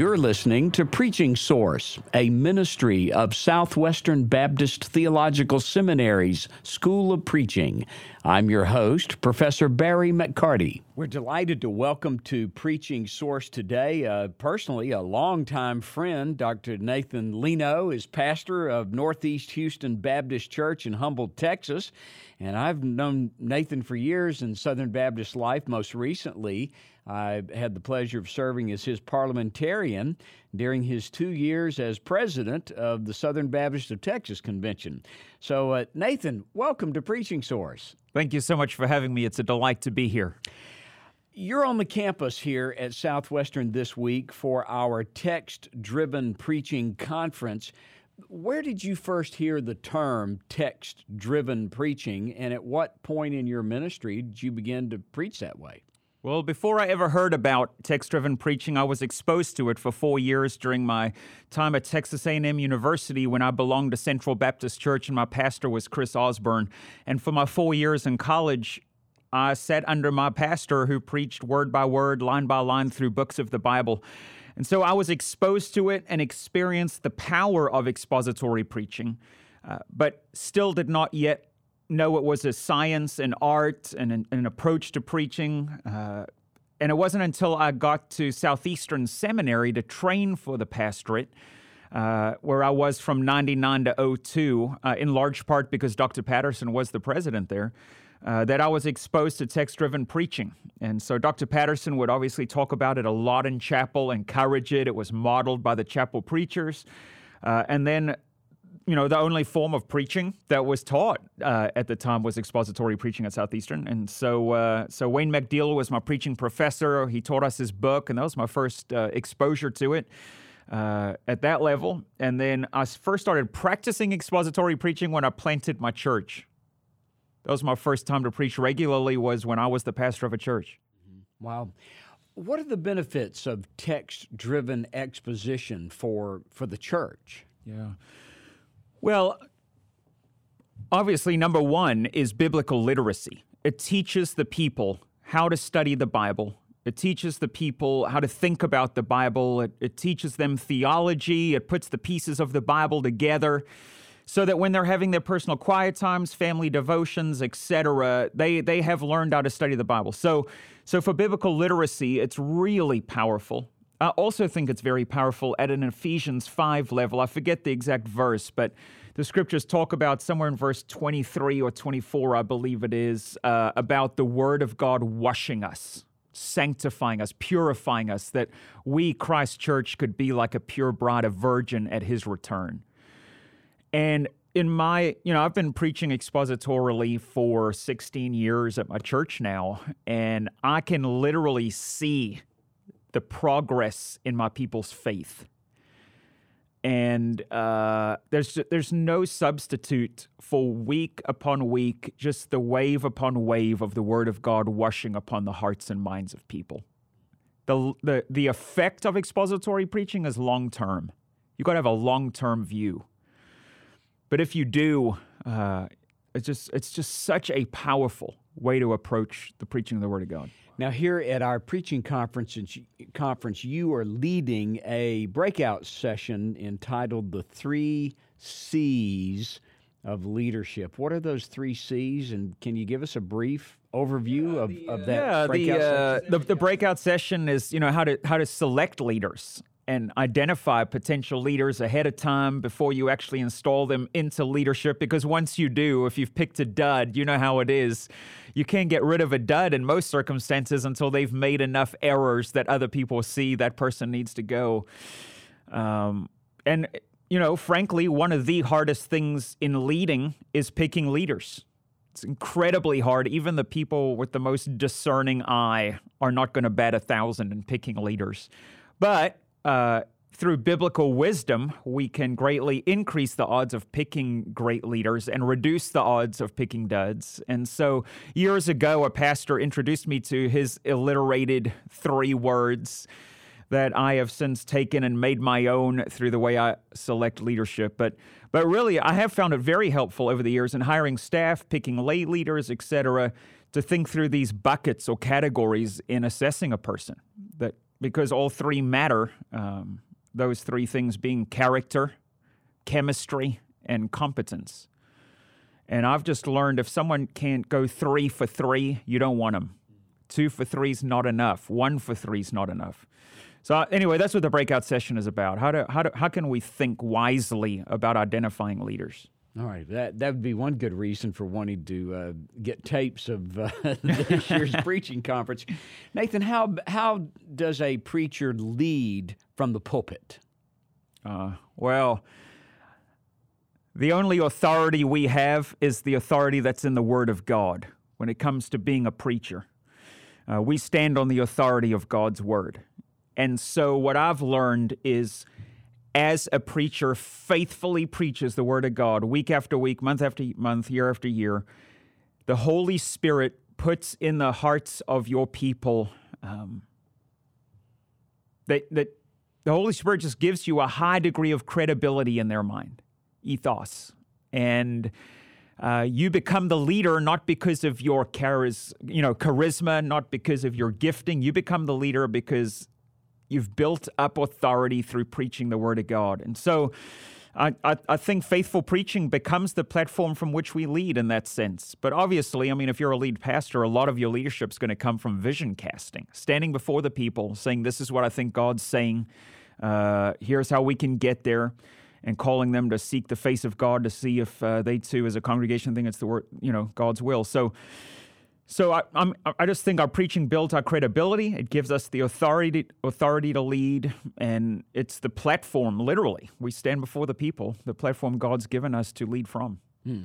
You're listening to Preaching Source, a ministry of Southwestern Baptist Theological Seminary's School of Preaching. I'm your host, Professor Barry McCarty. We're delighted to welcome to Preaching Source today, uh, personally, a longtime friend, Dr. Nathan Lino, is pastor of Northeast Houston Baptist Church in Humble, Texas. And I've known Nathan for years in Southern Baptist life, most recently I had the pleasure of serving as his parliamentarian during his two years as president of the Southern Baptist of Texas Convention. So, uh, Nathan, welcome to Preaching Source. Thank you so much for having me. It's a delight to be here. You're on the campus here at Southwestern this week for our text driven preaching conference. Where did you first hear the term text driven preaching, and at what point in your ministry did you begin to preach that way? Well, before I ever heard about text-driven preaching, I was exposed to it for 4 years during my time at Texas A&M University when I belonged to Central Baptist Church and my pastor was Chris Osborne. And for my 4 years in college, I sat under my pastor who preached word by word, line by line through books of the Bible. And so I was exposed to it and experienced the power of expository preaching, uh, but still did not yet know it was a science and art and an, an approach to preaching. Uh, and it wasn't until I got to Southeastern Seminary to train for the pastorate, uh, where I was from 99 to 02, uh, in large part because Dr. Patterson was the president there, uh, that I was exposed to text driven preaching. And so Dr. Patterson would obviously talk about it a lot in chapel, encourage it. It was modeled by the chapel preachers. Uh, and then you know, the only form of preaching that was taught uh, at the time was expository preaching at Southeastern. And so, uh, so Wayne McDill was my preaching professor. He taught us his book, and that was my first uh, exposure to it uh, at that level. And then I first started practicing expository preaching when I planted my church. That was my first time to preach regularly was when I was the pastor of a church. Mm-hmm. Wow. What are the benefits of text-driven exposition for for the church? Yeah. Well, obviously, number one is biblical literacy. It teaches the people how to study the Bible. It teaches the people how to think about the Bible. It, it teaches them theology. It puts the pieces of the Bible together so that when they're having their personal quiet times, family devotions, etc., they they have learned how to study the Bible. So so for biblical literacy, it's really powerful. I also think it's very powerful at an Ephesians 5 level. I forget the exact verse, but the scriptures talk about somewhere in verse 23 or 24, I believe it is, uh, about the word of God washing us, sanctifying us, purifying us, that we, Christ Church, could be like a pure bride, a virgin at his return. And in my, you know, I've been preaching expositorily for 16 years at my church now, and I can literally see the progress in my people's faith. And uh, there's there's no substitute for week upon week, just the wave upon wave of the Word of God washing upon the hearts and minds of people. The the the effect of expository preaching is long term. You got to have a long term view. But if you do, uh, it's just it's just such a powerful way to approach the preaching of the Word of God. Now, here at our preaching conference, conference, you are leading a breakout session entitled "The Three C's of Leadership." What are those three C's, and can you give us a brief overview of, of that? Yeah, breakout the, uh, the the breakout session is you know how to how to select leaders and identify potential leaders ahead of time before you actually install them into leadership. Because once you do, if you've picked a dud, you know how it is. You can't get rid of a dud in most circumstances until they've made enough errors that other people see that person needs to go. Um, and, you know, frankly, one of the hardest things in leading is picking leaders. It's incredibly hard. Even the people with the most discerning eye are not going to bet a thousand in picking leaders. But uh, through biblical wisdom, we can greatly increase the odds of picking great leaders and reduce the odds of picking duds. And so, years ago, a pastor introduced me to his alliterated three words that I have since taken and made my own through the way I select leadership. But but really, I have found it very helpful over the years in hiring staff, picking lay leaders, etc., to think through these buckets or categories in assessing a person. That because all three matter. Um, those three things being character, chemistry, and competence. And I've just learned if someone can't go three for three, you don't want them. Two for three is not enough. One for three is not enough. So uh, anyway, that's what the breakout session is about. How do, how do, how can we think wisely about identifying leaders? All right, that that would be one good reason for wanting to uh, get tapes of uh, this year's preaching conference. Nathan, how how does a preacher lead from the pulpit? Uh, well, the only authority we have is the authority that's in the Word of God when it comes to being a preacher. Uh, we stand on the authority of God's Word. And so, what I've learned is as a preacher faithfully preaches the Word of God week after week, month after month, year after year, the Holy Spirit puts in the hearts of your people um, that, that the Holy Spirit just gives you a high degree of credibility in their mind, ethos. And uh, you become the leader not because of your charis, you know, charisma, not because of your gifting. You become the leader because You've built up authority through preaching the word of God. And so I, I, I, think faithful preaching becomes the platform from which we lead in that sense. But obviously, I mean, if you're a lead pastor, a lot of your leadership is going to come from vision casting, standing before the people, saying, This is what I think God's saying. Uh, here's how we can get there. And calling them to seek the face of God to see if uh, they too, as a congregation, think it's the word, you know, God's will. So, so I, I'm, I just think our preaching builds our credibility. It gives us the authority authority to lead, and it's the platform. Literally, we stand before the people, the platform God's given us to lead from. Hmm.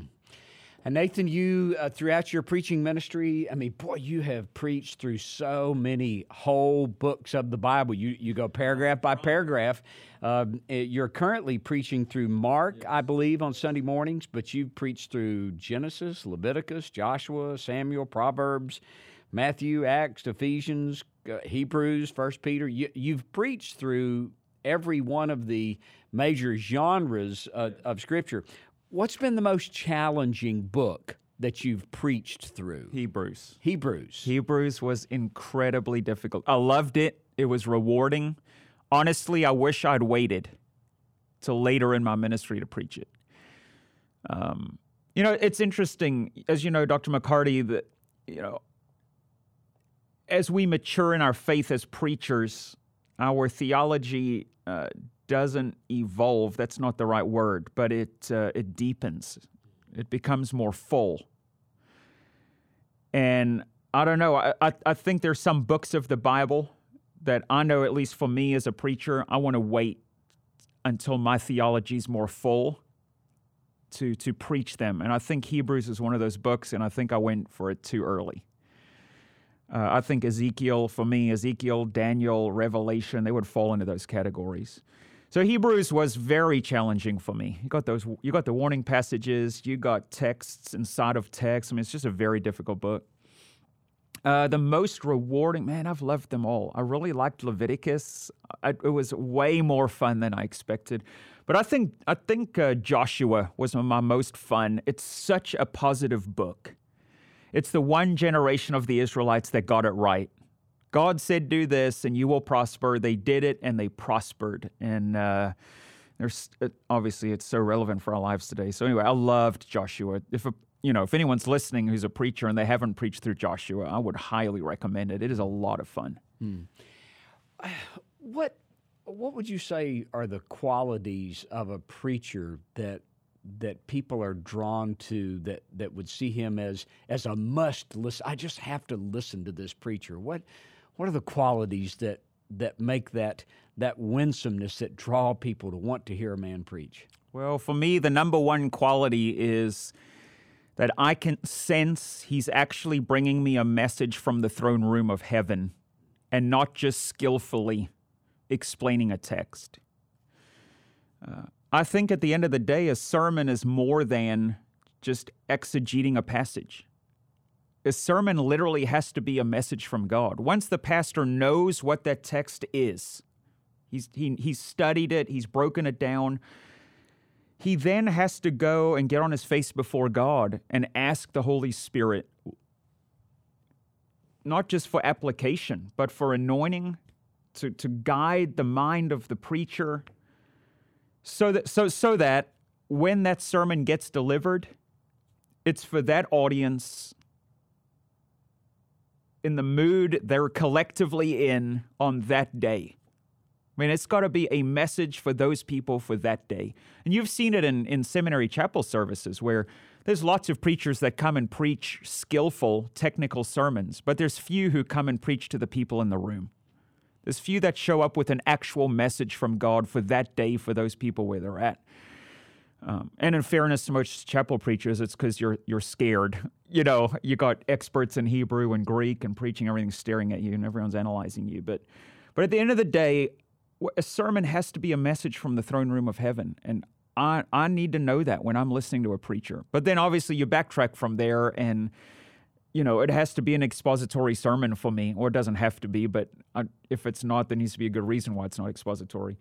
And Nathan, you uh, throughout your preaching ministry, I mean, boy, you have preached through so many whole books of the Bible. You you go paragraph by paragraph. Uh, you're currently preaching through Mark, I believe, on Sunday mornings, but you've preached through Genesis, Leviticus, Joshua, Samuel, Proverbs, Matthew, Acts, Ephesians, uh, Hebrews, First Peter. You, you've preached through every one of the major genres uh, of Scripture. What's been the most challenging book that you've preached through? Hebrews. Hebrews. Hebrews was incredibly difficult. I loved it. It was rewarding. Honestly, I wish I'd waited till later in my ministry to preach it. Um, you know, it's interesting, as you know, Dr. McCarty, that, you know, as we mature in our faith as preachers, our theology uh, doesn't evolve. That's not the right word, but it uh, it deepens. It becomes more full. And I don't know. I, I, I think there's some books of the Bible that I know, at least for me as a preacher, I want to wait until my theology is more full to to preach them. And I think Hebrews is one of those books, and I think I went for it too early. Uh, I think Ezekiel, for me, Ezekiel, Daniel, Revelation, they would fall into those categories. So Hebrews was very challenging for me. You got those, you got the warning passages, you got texts inside of texts. I mean, it's just a very difficult book. Uh, the most rewarding, man, I've loved them all. I really liked Leviticus. I, it was way more fun than I expected. But I think I think uh, Joshua was my most fun. It's such a positive book. It's the one generation of the Israelites that got it right. God said, do this and you will prosper. They did it and they prospered. And uh, there's obviously it's so relevant for our lives today. So anyway, I loved Joshua. If a, you know, if anyone's listening who's a preacher and they haven't preached through Joshua, I would highly recommend it. It is a lot of fun. Hmm. What what would you say are the qualities of a preacher that that people are drawn to that that would see him as as a must listen? I just have to listen to this preacher. What what are the qualities that that make that that winsomeness that draw people to want to hear a man preach? Well, for me, the number one quality is that I can sense he's actually bringing me a message from the throne room of heaven and not just skillfully explaining a text. Uh, I think at the end of the day, a sermon is more than just exegeting a passage a sermon literally has to be a message from God. Once the pastor knows what that text is, he's, he, he's studied it, he's broken it down, he then has to go and get on his face before God and ask the Holy Spirit, not just for application, but for anointing to, to guide the mind of the preacher so that, so, so that when that sermon gets delivered, it's for that audience in the mood they're collectively in on that day. I mean, it's got to be a message for those people for that day. And you've seen it in, in seminary chapel services where there's lots of preachers that come and preach skillful, technical sermons, but there's few who come and preach to the people in the room. There's few that show up with an actual message from God for that day for those people where they're at. Um, and in fairness to most chapel preachers, it's because you're you're scared. You know, you got experts in Hebrew and Greek and preaching, everything staring at you, and everyone's analyzing you. But but at the end of the day, a sermon has to be a message from the throne room of heaven, and I I need to know that when I'm listening to a preacher. But then obviously you backtrack from there, and you know it has to be an expository sermon for me, or it doesn't have to be. But I, if it's not, there needs to be a good reason why it's not expository,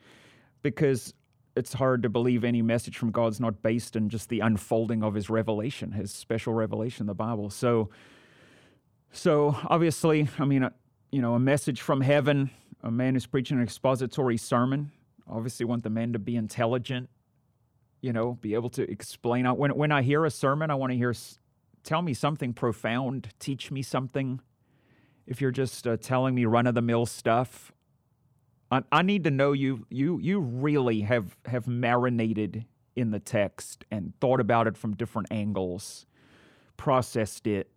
because it's hard to believe any message from God's not based in just the unfolding of his revelation, his special revelation, the Bible. So, so obviously, I mean, a, you know, a message from heaven, a man who's preaching an expository sermon, obviously want the man to be intelligent, you know, be able to explain. When, when I hear a sermon, I want to hear, tell me something profound, teach me something. If you're just uh, telling me run of the mill stuff, I, I need to know you you you really have have marinated in the text and thought about it from different angles, processed it.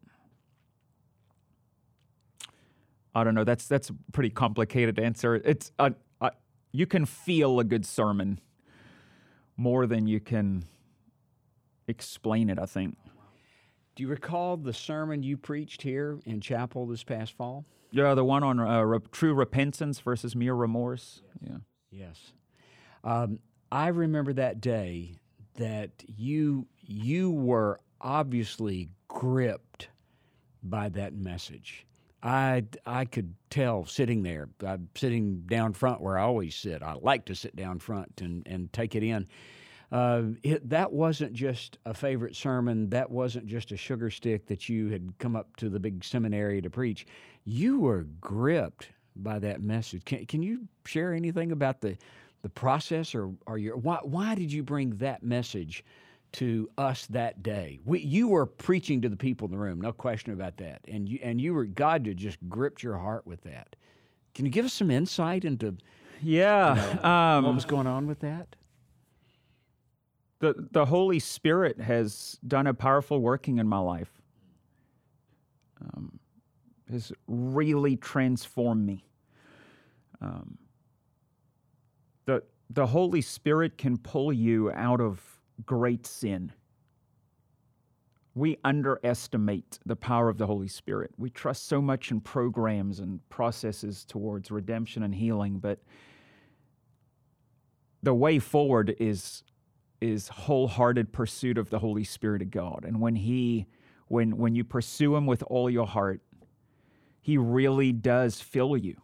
I don't know. That's that's a pretty complicated answer. It's uh, uh, you can feel a good sermon more than you can explain it. I think. Do you recall the sermon you preached here in chapel this past fall? Yeah, the one on uh, re- true repentance versus mere remorse. Yeah. Yes. Um, I remember that day that you you were obviously gripped by that message. I, I could tell sitting there, I'm sitting down front where I always sit. I like to sit down front and, and take it in. Uh, it, that wasn't just a favorite sermon. That wasn't just a sugar stick that you had come up to the big seminary to preach. You were gripped by that message. Can, can you share anything about the, the process or, or your, why, why did you bring that message to us that day? We, you were preaching to the people in the room, no question about that. And you, and you were, God had just gripped your heart with that. Can you give us some insight into yeah, you know, um, what was going on with that? The the Holy Spirit has done a powerful working in my life. Um, has really transformed me. Um, the the Holy Spirit can pull you out of great sin. We underestimate the power of the Holy Spirit. We trust so much in programs and processes towards redemption and healing, but the way forward is is wholehearted pursuit of the Holy Spirit of God. And when he when when you pursue him with all your heart, he really does fill you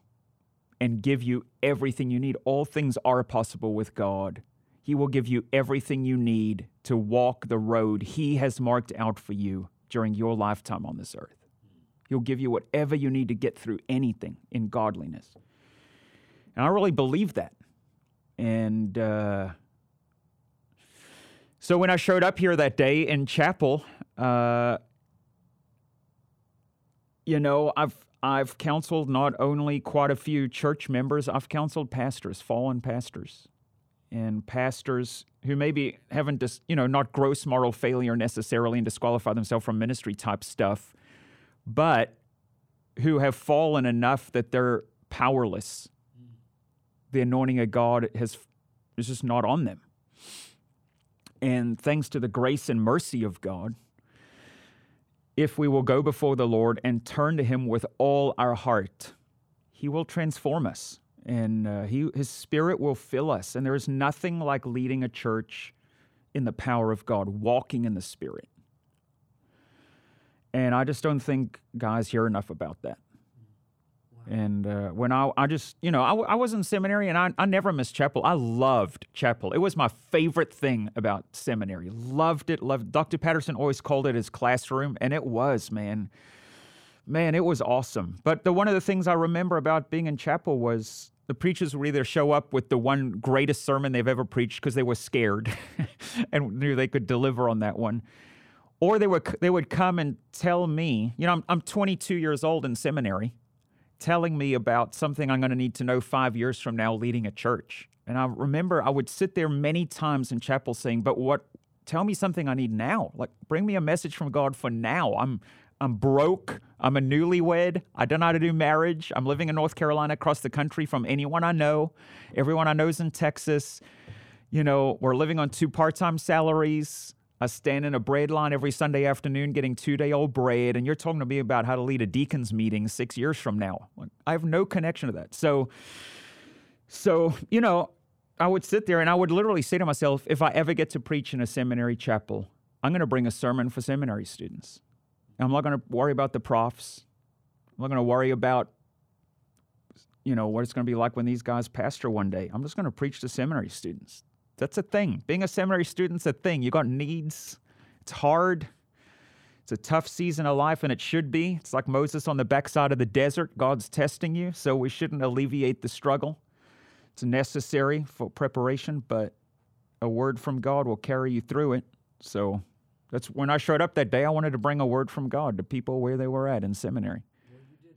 and give you everything you need. All things are possible with God. He will give you everything you need to walk the road he has marked out for you during your lifetime on this earth. He'll give you whatever you need to get through anything in godliness. And I really believe that. And uh, so when I showed up here that day in chapel, uh, you know, I've I've counseled not only quite a few church members, I've counseled pastors, fallen pastors, and pastors who maybe haven't just you know not gross moral failure necessarily and disqualify themselves from ministry type stuff, but who have fallen enough that they're powerless. The anointing of God has is just not on them. And thanks to the grace and mercy of God, if we will go before the Lord and turn to Him with all our heart, He will transform us and uh, he, His Spirit will fill us. And there is nothing like leading a church in the power of God, walking in the Spirit. And I just don't think guys hear enough about that. And uh, when I, I just, you know, I, I was in seminary and I, I never missed chapel. I loved chapel. It was my favorite thing about seminary. Loved it. Loved. Dr. Patterson always called it his classroom, and it was, man. Man, it was awesome. But the one of the things I remember about being in chapel was the preachers would either show up with the one greatest sermon they've ever preached because they were scared and knew they could deliver on that one, or they would they would come and tell me, you know, I'm, I'm 22 years old in seminary, telling me about something I'm going to need to know five years from now, leading a church. And I remember I would sit there many times in chapel saying, "But what? Tell me something I need now. Like, bring me a message from God for now. I'm I'm broke. I'm a newlywed. I don't know how to do marriage. I'm living in North Carolina, across the country from anyone I know. Everyone I know is in Texas. You know, we're living on two part time salaries. I stand in a bread line every Sunday afternoon getting two day old bread. And you're talking to me about how to lead a deacon's meeting six years from now. I have no connection to that. So, so, you know, I would sit there and I would literally say to myself, if I ever get to preach in a seminary chapel, I'm going to bring a sermon for seminary students. I'm not going to worry about the profs. I'm not going to worry about, you know, what it's going to be like when these guys pastor one day. I'm just going to preach to seminary students. That's a thing. Being a seminary student's a thing. You got needs. It's hard. It's a tough season of life, and it should be. It's like Moses on the backside of the desert. God's testing you, so we shouldn't alleviate the struggle. It's necessary for preparation, but a word from God will carry you through it. So that's when I showed up that day. I wanted to bring a word from God to people where they were at in seminary.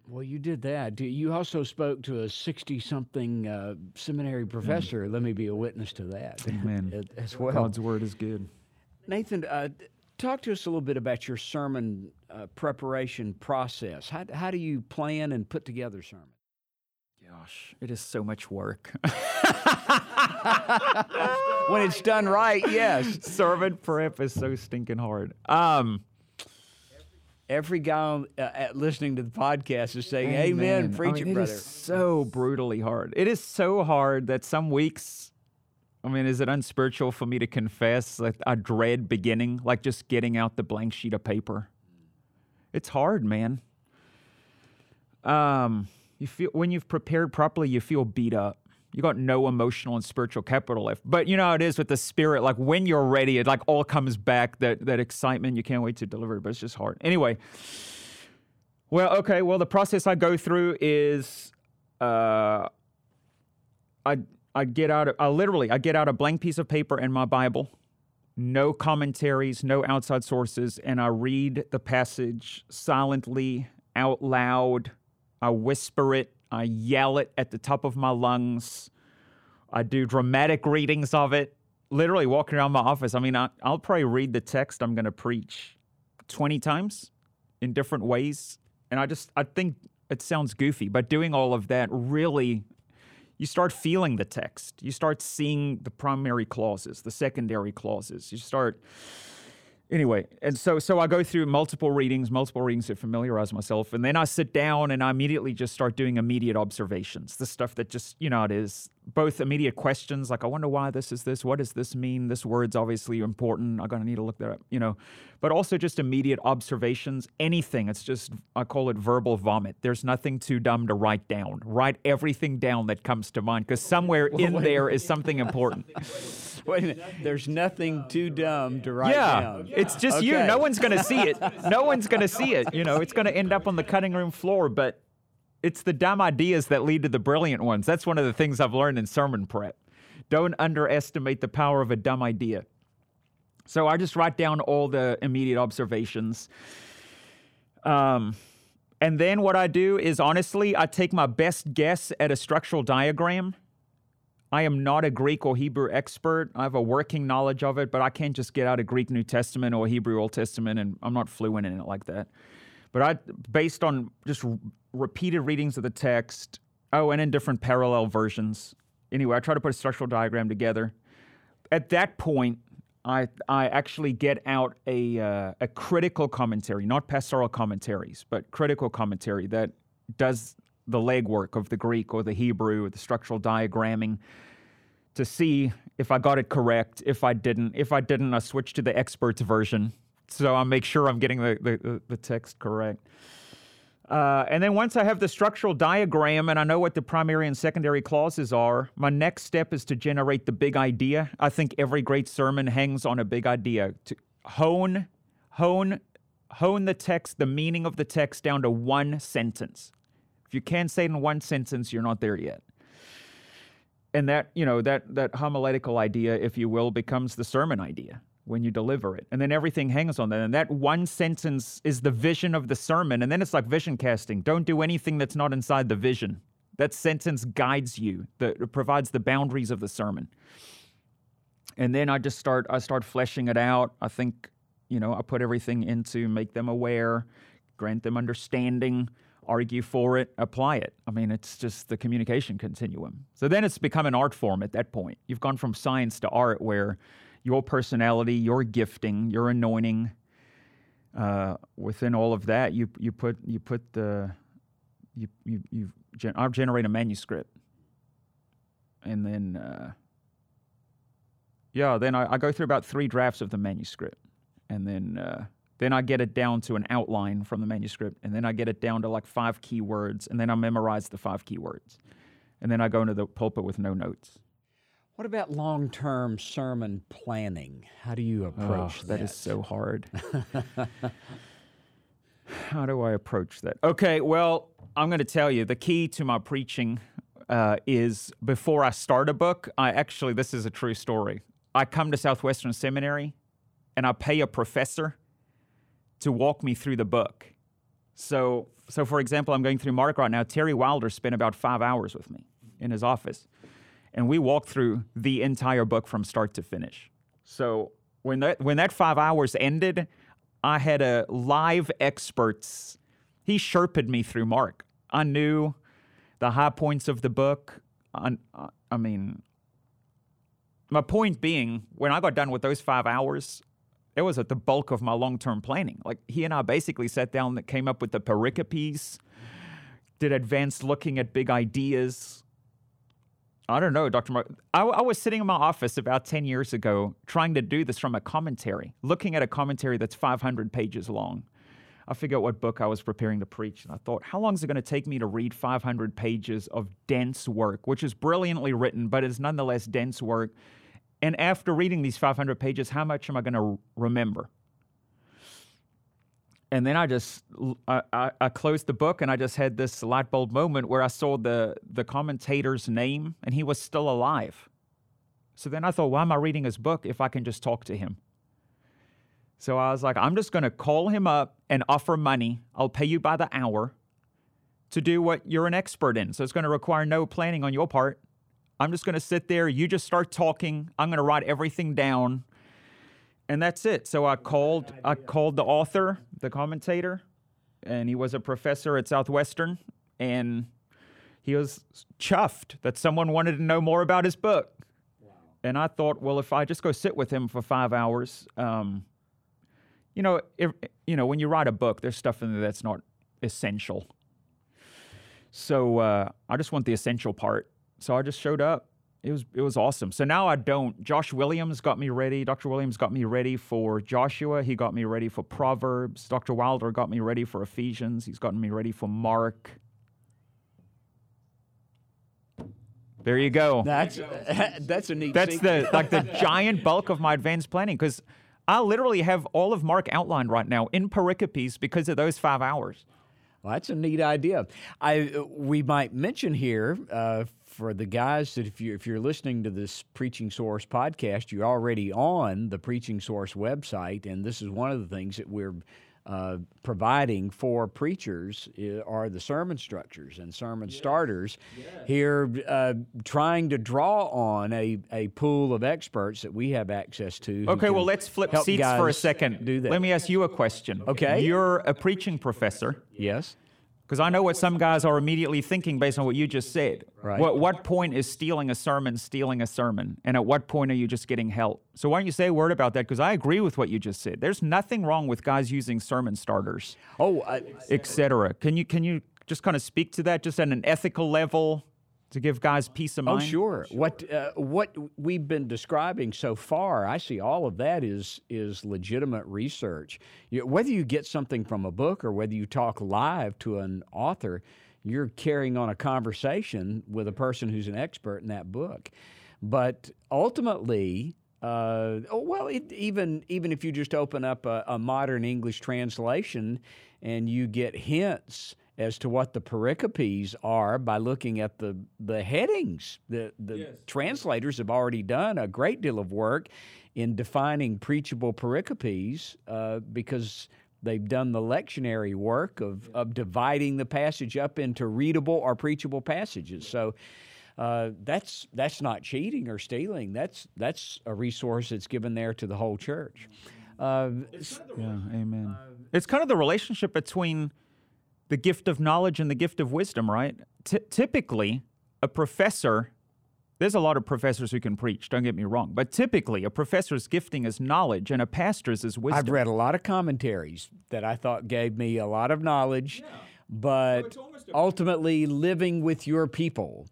Well, you did that. You also spoke to a 60 something uh, seminary mm. professor. Mm. Let me be a witness to that. Amen. as well. God's word is good. Nathan, uh, talk to us a little bit about your sermon uh, preparation process. How, how do you plan and put together sermons? Gosh, it is so much work. when it's done right, yes. Sermon prep is so stinking hard. Um, Every guy uh, listening to the podcast is saying, "Amen, Amen. preach I mean, it, brother." It is so brutally hard. It is so hard that some weeks I mean, is it unspiritual for me to confess that I dread beginning, like just getting out the blank sheet of paper? It's hard, man. Um, you feel when you've prepared properly, you feel beat up. You got no emotional and spiritual capital left. But you know how it is with the spirit. Like when you're ready, it like all comes back. That that excitement. You can't wait to deliver it, but it's just hard. Anyway. Well, okay. Well, the process I go through is, uh, I I get out. I literally I get out a blank piece of paper and my Bible, no commentaries, no outside sources, and I read the passage silently out loud I whisper it, I yell it at the top of my lungs. I do dramatic readings of it. Literally walking around my office. I mean, I, will probably read the text I'm going to preach 20 times in different ways. And I just, I think it sounds goofy, but doing all of that really, you start feeling the text. You start seeing the primary clauses, the secondary clauses. You start anyway, and so so I go through multiple readings, multiple readings to familiarize myself, and then I sit down and I immediately just start doing immediate observations. The stuff that just you know it is both immediate questions like I wonder why this is this, what does this mean? This word's obviously important. I'm gonna need to look that up, you know, but also just immediate observations. Anything. It's just I call it verbal vomit. There's nothing too dumb to write down. Write everything down that comes to mind because somewhere in there is something important. Wait a minute. There's nothing too dumb to write yeah, down. it's just okay. you. No one's going to see it. No one's going to see it. You know, it's going to end up on the cutting room floor, but it's the dumb ideas that lead to the brilliant ones. That's one of the things I've learned in sermon prep. Don't underestimate the power of a dumb idea. So I just write down all the immediate observations. Um, and then what I do is honestly, I take my best guess at a structural diagram I am not a Greek or Hebrew expert. I have a working knowledge of it, but I can't just get out a Greek New Testament or Hebrew Old Testament, and I'm not fluent in it like that. But I, based on just repeated readings of the text, oh, and in different parallel versions. Anyway, I try to put a structural diagram together. At that point, I, I actually get out a, uh, a critical commentary, not pastoral commentaries, but critical commentary that does the legwork of the Greek or the Hebrew or the structural diagramming to see if I got it correct. If I didn't, if I didn't, I switch to the experts version. So I make sure I'm getting the, the, the text correct. Uh, and then once I have the structural diagram and I know what the primary and secondary clauses are, my next step is to generate the big idea. I think every great sermon hangs on a big idea. To hone, hone, hone the text, the meaning of the text down to one sentence. If you can't say it in one sentence, you're not there yet. and that you know that that homiletical idea, if you will, becomes the sermon idea when you deliver it, and then everything hangs on that. And that one sentence is the vision of the sermon, and then it's like vision casting. Don't do anything that's not inside the vision. That sentence guides you. That provides the boundaries of the sermon. And then I just start I start fleshing it out. I think you know I put everything into make them aware, grant them understanding argue for it, apply it. I mean, it's just the communication continuum. So then it's become an art form at that point. You've gone from science to art where your personality, your gifting, your anointing, uh, within all of that, you you put you put the you you you I generate a manuscript, and then uh, yeah, then I, I, go through about three drafts of the manuscript, and then uh, then I get it down to an outline from the manuscript, and then I get it down to like five keywords, and then I memorize the five keywords. And then I go into the pulpit with no notes. What about long term sermon planning? How do you approach oh, that? That is so hard. How do I approach that? Okay, well, I'm going to tell you the key to my preaching uh, is before I start a book, I actually, this is a true story. I come to Southwestern Seminary and I pay a professor to walk me through the book. So, so for example, I'm going through Mark right now. Terry Wilder spent about five hours with me in his office, and we walked through the entire book from start to finish. So when that when that five hours ended, I had a live experts. He sherped me through Mark. I knew the high points of the book. I, I mean, my point being, when I got done with those five hours, it was at the bulk of my long term planning. Like he and I basically sat down that came up with the pericopes, did advanced looking at big ideas. I don't know, Dr. Mark. I, I, was sitting in my office about 10 years ago trying to do this from a commentary, looking at a commentary that's 500 pages long. I figured out what book I was preparing to preach, and I thought, how long is it going to take me to read 500 pages of dense work, which is brilliantly written, but is nonetheless dense work and after reading these 500 pages, how much am I going to remember? And then I just I, I, I, closed the book and I just had this light bulb moment where I saw the the commentator's name and he was still alive. So then I thought, why am I reading his book if I can just talk to him? So I was like, I'm just going to call him up and offer money. I'll pay you by the hour to do what you're an expert in. So it's going to require no planning on your part. I'm just going to sit there. You just start talking. I'm going to write everything down. And that's it. So I called I called the author, the commentator, and he was a professor at Southwestern and he was chuffed that someone wanted to know more about his book. Wow. And I thought, well, if I just go sit with him for five hours, um, you know, if, you know, when you write a book, there's stuff in there that's not essential. So uh, I just want the essential part so I just showed up. It was it was awesome. So now I don't. Josh Williams got me ready. Dr. Williams got me ready for Joshua. He got me ready for Proverbs. Dr. Wilder got me ready for Ephesians. He's gotten me ready for Mark. There you go. That's that's a neat. That's the like the giant bulk of my advanced planning because I literally have all of Mark outlined right now in pericopes because of those five hours. Well, that's a neat idea. I we might mention here uh, for the guys that if you if you're listening to this Preaching Source podcast, you're already on the Preaching Source website, and this is one of the things that we're uh, providing for preachers are the sermon structures and sermon yes. starters. Yes. Here, uh, trying to draw on a, a pool of experts that we have access to. Okay, well, let's flip seats for a second. Do that. Let me ask you a question. Okay. You're a preaching professor. Yes. Because I know what some guys are immediately thinking based on what you just said. Right. What, what point is stealing a sermon stealing a sermon? And at what point are you just getting help? So why don't you say a word about that? Because I agree with what you just said. There's nothing wrong with guys using sermon starters. Oh, etc. Can you can you just kind of speak to that, just at an ethical level? To give guys peace of oh, mind? Oh, sure. What uh, what we've been describing so far, I see all of that is is legitimate research. You, whether you get something from a book or whether you talk live to an author, you're carrying on a conversation with a person who's an expert in that book. But ultimately, uh, oh, well, it, even even if you just open up a, a modern English translation and you get hints as to what the pericopes are by looking at the the headings. The the yes. translators have already done a great deal of work in defining preachable pericopes uh, because they've done the lectionary work of, of dividing the passage up into readable or preachable passages. So uh, that's that's not cheating or stealing. That's that's a resource that's given there to the whole church. Uh, yeah, amen. It's kind of the relationship between the gift of knowledge and the gift of wisdom, right? T- typically, a professor. There's a lot of professors who can preach, don't get me wrong, but typically a professor's gifting is knowledge and a pastor's is wisdom. I've read a lot of commentaries that I thought gave me a lot of knowledge, yeah. but so ultimately living with your people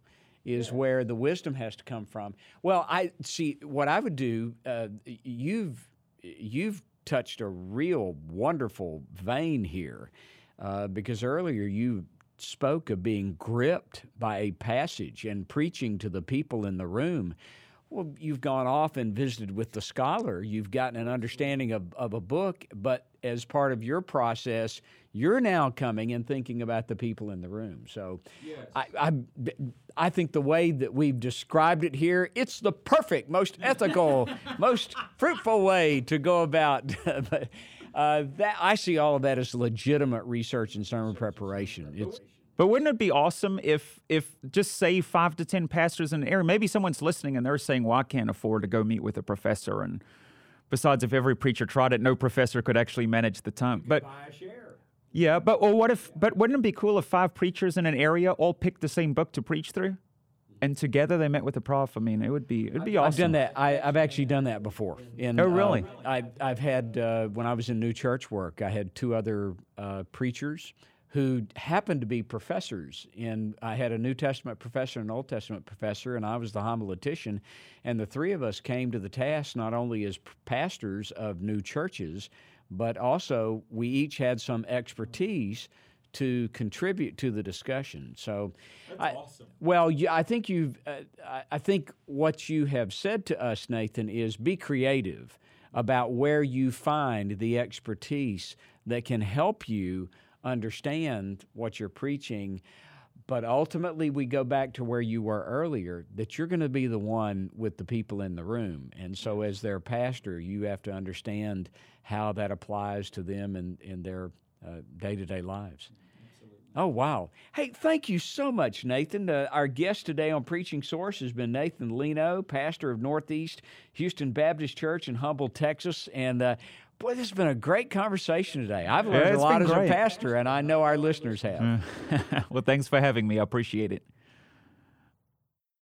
is yeah. where the wisdom has to come from. Well, I see what I would do. Uh, you've you've touched a real wonderful vein here, uh, because earlier you spoke of being gripped by a passage and preaching to the people in the room. Well, you've gone off and visited with the scholar. You've gotten an understanding of, of a book, but as part of your process, you're now coming and thinking about the people in the room. So yes. I, I, I think the way that we've described it here, it's the perfect, most ethical, most fruitful way to go about. uh, that I see all of that as legitimate research and sermon preparation. It's but wouldn't it be awesome if if just say five to ten pastors in an area, maybe someone's listening and they're saying, "Well, I can't afford to go meet with a professor," and besides, if every preacher tried it, no professor could actually manage the time. But yeah, but well, what if? But wouldn't it be cool if five preachers in an area all picked the same book to preach through? And together they met with the prof. I mean, it would be it would be awesome. I've done that. I, have actually done that before. In, oh, really? Uh, I, I've had uh, when I was in new church work, I had two other uh, preachers who happened to be professors. And I had a New Testament professor and an Old Testament professor, and I was the homiletician. And the three of us came to the task not only as pastors of new churches, but also we each had some expertise to contribute to the discussion. So, That's I, awesome. Well, I think you've. Uh, I think what you have said to us, Nathan, is be creative about where you find the expertise that can help you understand what you're preaching. But ultimately, we go back to where you were earlier that you're going to be the one with the people in the room. And so, as their pastor, you have to understand how that applies to them in, in their day to day lives. Oh, wow. Hey, thank you so much, Nathan. Uh, our guest today on Preaching Source has been Nathan Lino, pastor of Northeast Houston Baptist Church in Humble, Texas. And uh, Boy, this has been a great conversation today. I've learned yeah, a lot as great. a pastor, and I know our listeners have. well, thanks for having me. I appreciate it.